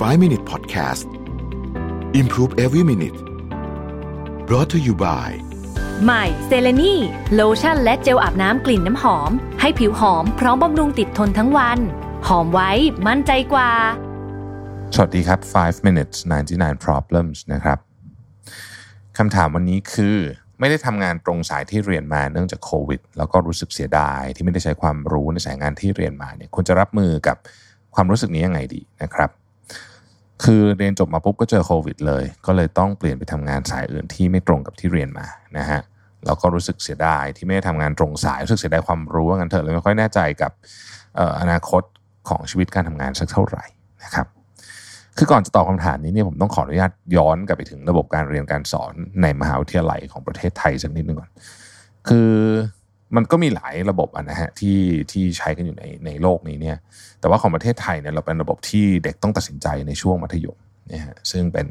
5 Minute Podcast Improve Every Minute brought to you by ใหม่เซเลนีโลชั่นและเจลอาบน้ำกลิ่นน้ำหอม ให้ผิวหอมพร้อมบำรุงติดทนทั้งวัน หอมไว้มั่นใจกว่า สวัสดีครับ 5 minutes 99 problems นะครับคำถามวันนี้คือไม่ได้ทำงานตรงสายที่เรียนมาเนื่องจากโควิด แล้วก็รู้สึกเสียดาย ที่ไม่ได้ใช้ความรู้ในสายงานที่เรียนมาเนี่ยควรจะรับมือกับความรู้สึกนี้ยังไงดีนะครับ คือเรียนจบมาปุ๊บก็เจอโควิดเลย ก็เลยต้องเปลี่ยนไปทำงานสายอื่นที่ไม่ตรงกับที่เรียนมานะฮะแล้วก็รู้สึกเสียดายที่ไม่ได้ทำงานตรงสายรู้สึกเสียดายความรู้ว่างั้นเถอะเลยไม่ค่อยแน่ใจกับออนาคตของชีวิตการทำงานสักเท่าไหร่นะครับคือก่อนจะตอบคำถามนี้เนี่ยผมต้องขออนุญาตย้อนกลับไปถึงระบบการเรียนการสอนในมหาวิทยาลัยของประเทศไทยสักนิดนึงก่อน คือ มันก็มีหลายระบบอะนะฮะที่ที่ใช้กันอยู่ในในโลกนี้เนี่ยแต่ว่าของประเทศไทยเนี่ยเราเป็นระบบที่เด็กต้องตัดสินใจในช่วงมัธยมนี่ยฮะซึ่งเป็น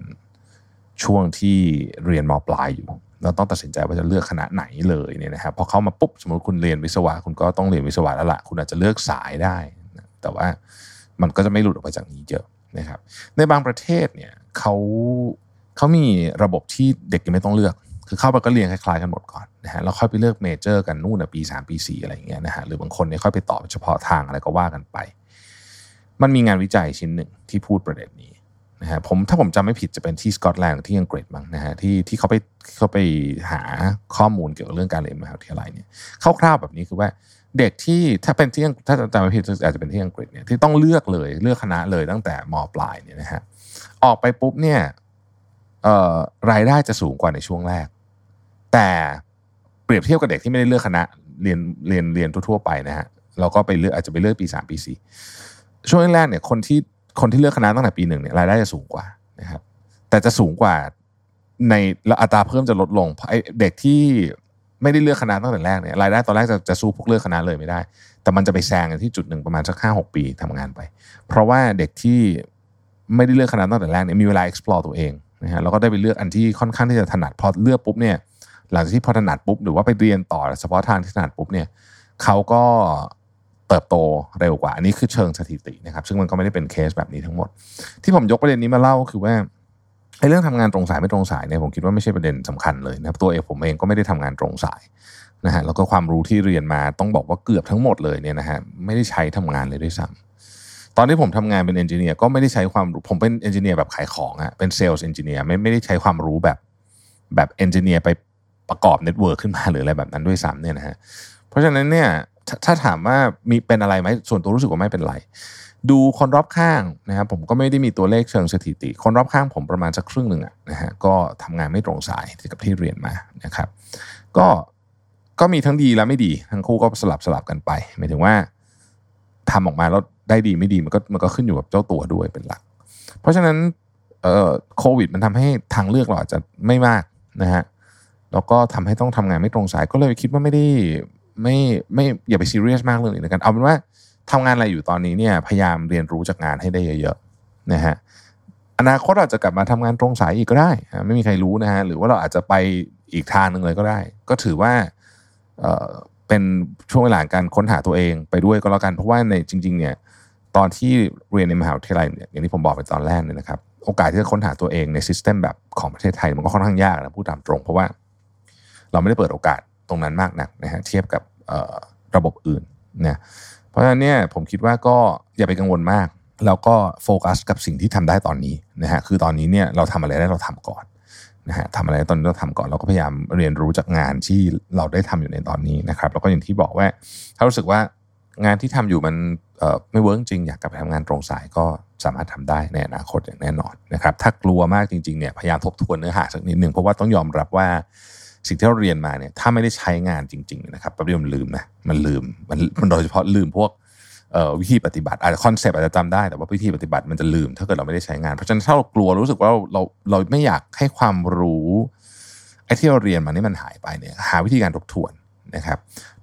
ช่วงที่เรียนมปลายอยู่เราต้องตัดสินใจว่าจะเลือกคณะไหนเลยเนี่ยนะครับพอเข้ามาปุ๊บสมมติคุณเรียนวิศวะคุณก็ต้องเรียนวิศวะแล้วละคุณอาจจะเลือกสายได้นะแต่ว่ามันก็จะไม่หลุดออกไปจากนี้เยอะนะครับ ในบางประเทศเนี่ยเขาเขามีระบบที่เด็กยังไม่ต้องเลือก คือเข้าไปก็เรียนคล้ายๆกันหมดก่อนนะฮะแล้วค่อยไปเลือก major กันนู่นนะปี 3 ปี 4 อะไรอย่างเงี้ยนะฮะหรือบางคนเนี่ยค่อยไปต่อเฉพาะทางอะไรก็ว่ากันไป มันมีงานวิจัยชิ้นหนึ่งที่พูดประเด็นนี้นะฮะผมถ้าผมจำไม่ผิดจะเป็นที่สกอตแลนด์ที่อังกฤษบ้างนะฮะที่ที่เขาไปเขาไปหาข้อมูลเกี่ยวกับเรื่องการเรียนมหาวิทยาลัยเนี่ยคร่าวๆแบบนี้คือว่าเด็กที่ถ้าเป็นที่ถ้าจำไม่ผิดอาจจะเป็นที่อังกฤษเนี่ยที่ต้องเลือกเลยเลือกคณะเลยตั้งแต่มปลายเนี่ยนะฮะออกไปปุ๊บเนี่ยรายได้จะสูงกว่าในช่วงแรก แต่เปรียบเทียบกับเด็กที่ไม่ได้เลือกคณะเรียนเรียนเรียนทั่วๆไปนะฮะเราก็ไปเลือกอาจจะไปเลือกปีสามปีสี่ช่วงแรกเนี่ยคนที่คนที่เลือกคณะตั้งแต่ปีหนึ่งเนี่ยรายได้จะสูงกว่านะครับแต่จะสูงกว่าในอัตราเพิ่มจะลดลงเพราะไอเด็กที่ไม่ได้เลือกคณะตั้งแต่แรกเนี่ยรายได้ตอนแรกจะจะสู้พวกเลือกคณะเลยไม่ได้ แต่มันจะไปแซงที่จุดหนึ่งประมาณสักห้าหกปีทำงานไป เพราะว่าเด็กที่ไม่ได้เลือกคณะตั้งแต่แรกเนี่ยมีเวลา explore ตัวเองนะฮะแล้วก็ได้ไปเลือกอันที่ค่อนข้างที่จะถนัดพอเลือกปุ๊บเนี่ย หลังจากที่พอถนัดปุ๊บหรือว่าไปเรียนต่อเฉพาะทางที่ถนัดปุ๊บเนี่ยเขาก็เติบโตเร็วกว่า อันนี้คือเชิงสถิตินะครับ ซึ่งมันก็ไม่ได้เป็นเคสแบบนี้ทั้งหมด ที่ผมยกประเด็นนี้มาเล่าคือว่าไอ้เรื่องทำงานตรงสายไม่ตรงสายเนี่ยผมคิดว่าไม่ใช่ประเด็นสำคัญเลยนะครับตัวเองผมเองก็ไม่ได้ทำงานตรงสายนะฮะแล้วก็ความรู้ที่เรียนมาต้องบอกว่าเกือบทั้งหมดเลยเนี่ยนะฮะไม่ได้ใช้ทำงานเลยด้วยซ้ำตอนที่ผมทำงานเป็น engineer ก็ไม่ได้ใช้ความรู้ผมเป็น engineer แบบขายของอะเป็น sales engineer ไม่ไม่ได้ใช้ความรู้แบบแบบ engineer ไป ประกอบ network ขึ้นมาหรืออะไรแบบนั้นด้วยซ้ำเนี่ยนะฮะเพราะฉะนั้นเนี่ยถ้าถ้าถามว่ามีเป็นอะไรไหมส่วนตัวรู้สึกว่าไม่เป็นไร ดูคนรอบข้างนะครับผมก็ไม่ได้มีตัวเลขเชิงสถิติ คนรอบข้างผมประมาณสักครึ่งหนึ่งอะนะฮะก็ทำงานไม่ตรงสายกับที่เรียนมานะครับ ก็ก็มีทั้งดีและไม่ดี ทั้งคู่ก็สลับสลับกันไปหมายถึงว่าทำออกมาแล้วได้ดีไม่ดีมันก็มันก็ขึ้นอยู่กับเจ้าตัวด้วยเป็นหลัก เพราะฉะนั้นเอ่อโควิดมันทำให้ทางเลือกเราอาจจะไม่มากนะฮะ แล้วก็ทำให้ต้องทำงานไม่ตรงสายก็เลยคิดว่าไม่ได้ไม่ไม่อย่าไปซีเรียสมากเรื่องนี้กันเอาเป็นว่าทำงานอะไรอยู่ตอนนี้เนี่ยพยายามเรียนรู้จากงานให้ได้เยอะๆนะฮะอนาคตอาจจะกลับมาทำงานตรงสายอีกก็ได้ ไม่มีใครรู้นะฮะหรือว่าเราอาจจะไปอีกทางหนึ่งเลยก็ได้ ก็ถือว่าเอ่อเป็นช่วงเวลาการค้นหาตัวเองไปด้วยก็แล้วกัน เพราะว่าในจริง ๆ เนี่ยตอนที่เรียนในมหาวิทยาลัยเนี่ยอย่างที่ผมบอกไปตอนแรกเนี่ยนะครับ โอกาสที่จะค้นหาตัวเองในซิสเต็มแบบของประเทศไทยมันก็ค่อนข้างยากนะพูดตามตรง เพราะว่า เราไม่ได้เปิดโอกาสตรงนั้นมากนักนะฮะเทียบกับระบบอื่นนะเพราะฉะนั้นเนี่ยผมคิดว่าก็อย่าไปกังวลมาก แล้วก็โฟกัสกับสิ่งที่ทำได้ตอนนี้นะฮะคือตอนนี้เนี่ยเราทำอะไรได้เราทำก่อนนะฮะทำอะไรตอนนี้เราทำก่อนเราก็พยายามเรียนรู้จากงานที่เราได้ทำอยู่ในตอนนี้นะครับแล้วก็อย่างที่บอกว่า ถ้ารู้สึกว่างานที่ทำอยู่มันไม่ work จริงอยากกลับไปทำงานตรงสายก็สามารถทำได้ในอนาคตอย่างแน่นอนนะครับถ้ากลัวมากจริงๆเนี่ยพยายามทบทวนเนื้อหาสักนิดหนึ่งเพราะว่าต้องยอมรับว่า สิ่งที่เราเรียนมาเนี่ยถ้าไม่ได้ใช้งานจริง ๆ นะครับแป๊บเดียวมันลืมนะมันลืมมันมันโดยเฉพาะลืมพวกวิธีปฏิบัติอาจจะคอนเซปต์อาจจะจำได้แต่ว่าวิธีปฏิบัติมันจะลืมถ้าเกิดเราไม่ได้ใช้งาน เพราะฉะนั้นถ้าเรากลัวรู้สึกว่าเราเราเราไม่อยากให้ความรู้ไอ้ที่เราเรียนมานี่มันหายไปเนี่ยหาวิธีการทบทวนนะครับ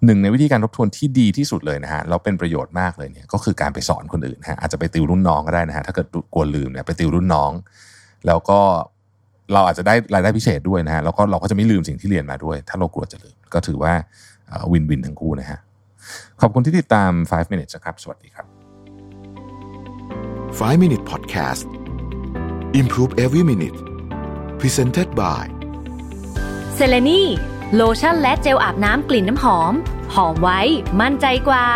หนึ่งในวิธีการทบทวนที่ดีที่สุดเลยนะฮะเราเป็นประโยชน์มากเลยเนี่ยก็คือการไปสอนคนอื่นฮะอาจจะไปติวรุ่นน้องก็ได้นะฮะถ้าเกิดกลัวลืมเนี่ยไปติวรุ่นน้อง แล้วก็ เราอาจจะได้รายได้พิเศษด้วยนะฮะแล้วก็เราก็จะไม่ลืมสิ่งที่เรียนมาด้วย ถ้าเรากลัวจะลืมก็ถือว่าวินวินทั้งคู่นะฮะขอบคุณที่ติดตาม 5 minutes นะครับ สวัสดีครับ 5 Minute Podcast Improve Every Minute Presented by เซเลนีโลชั่นและเจลอาบน้ำกลิ่นน้ำหอม หอมไว้ มั่นใจกว่า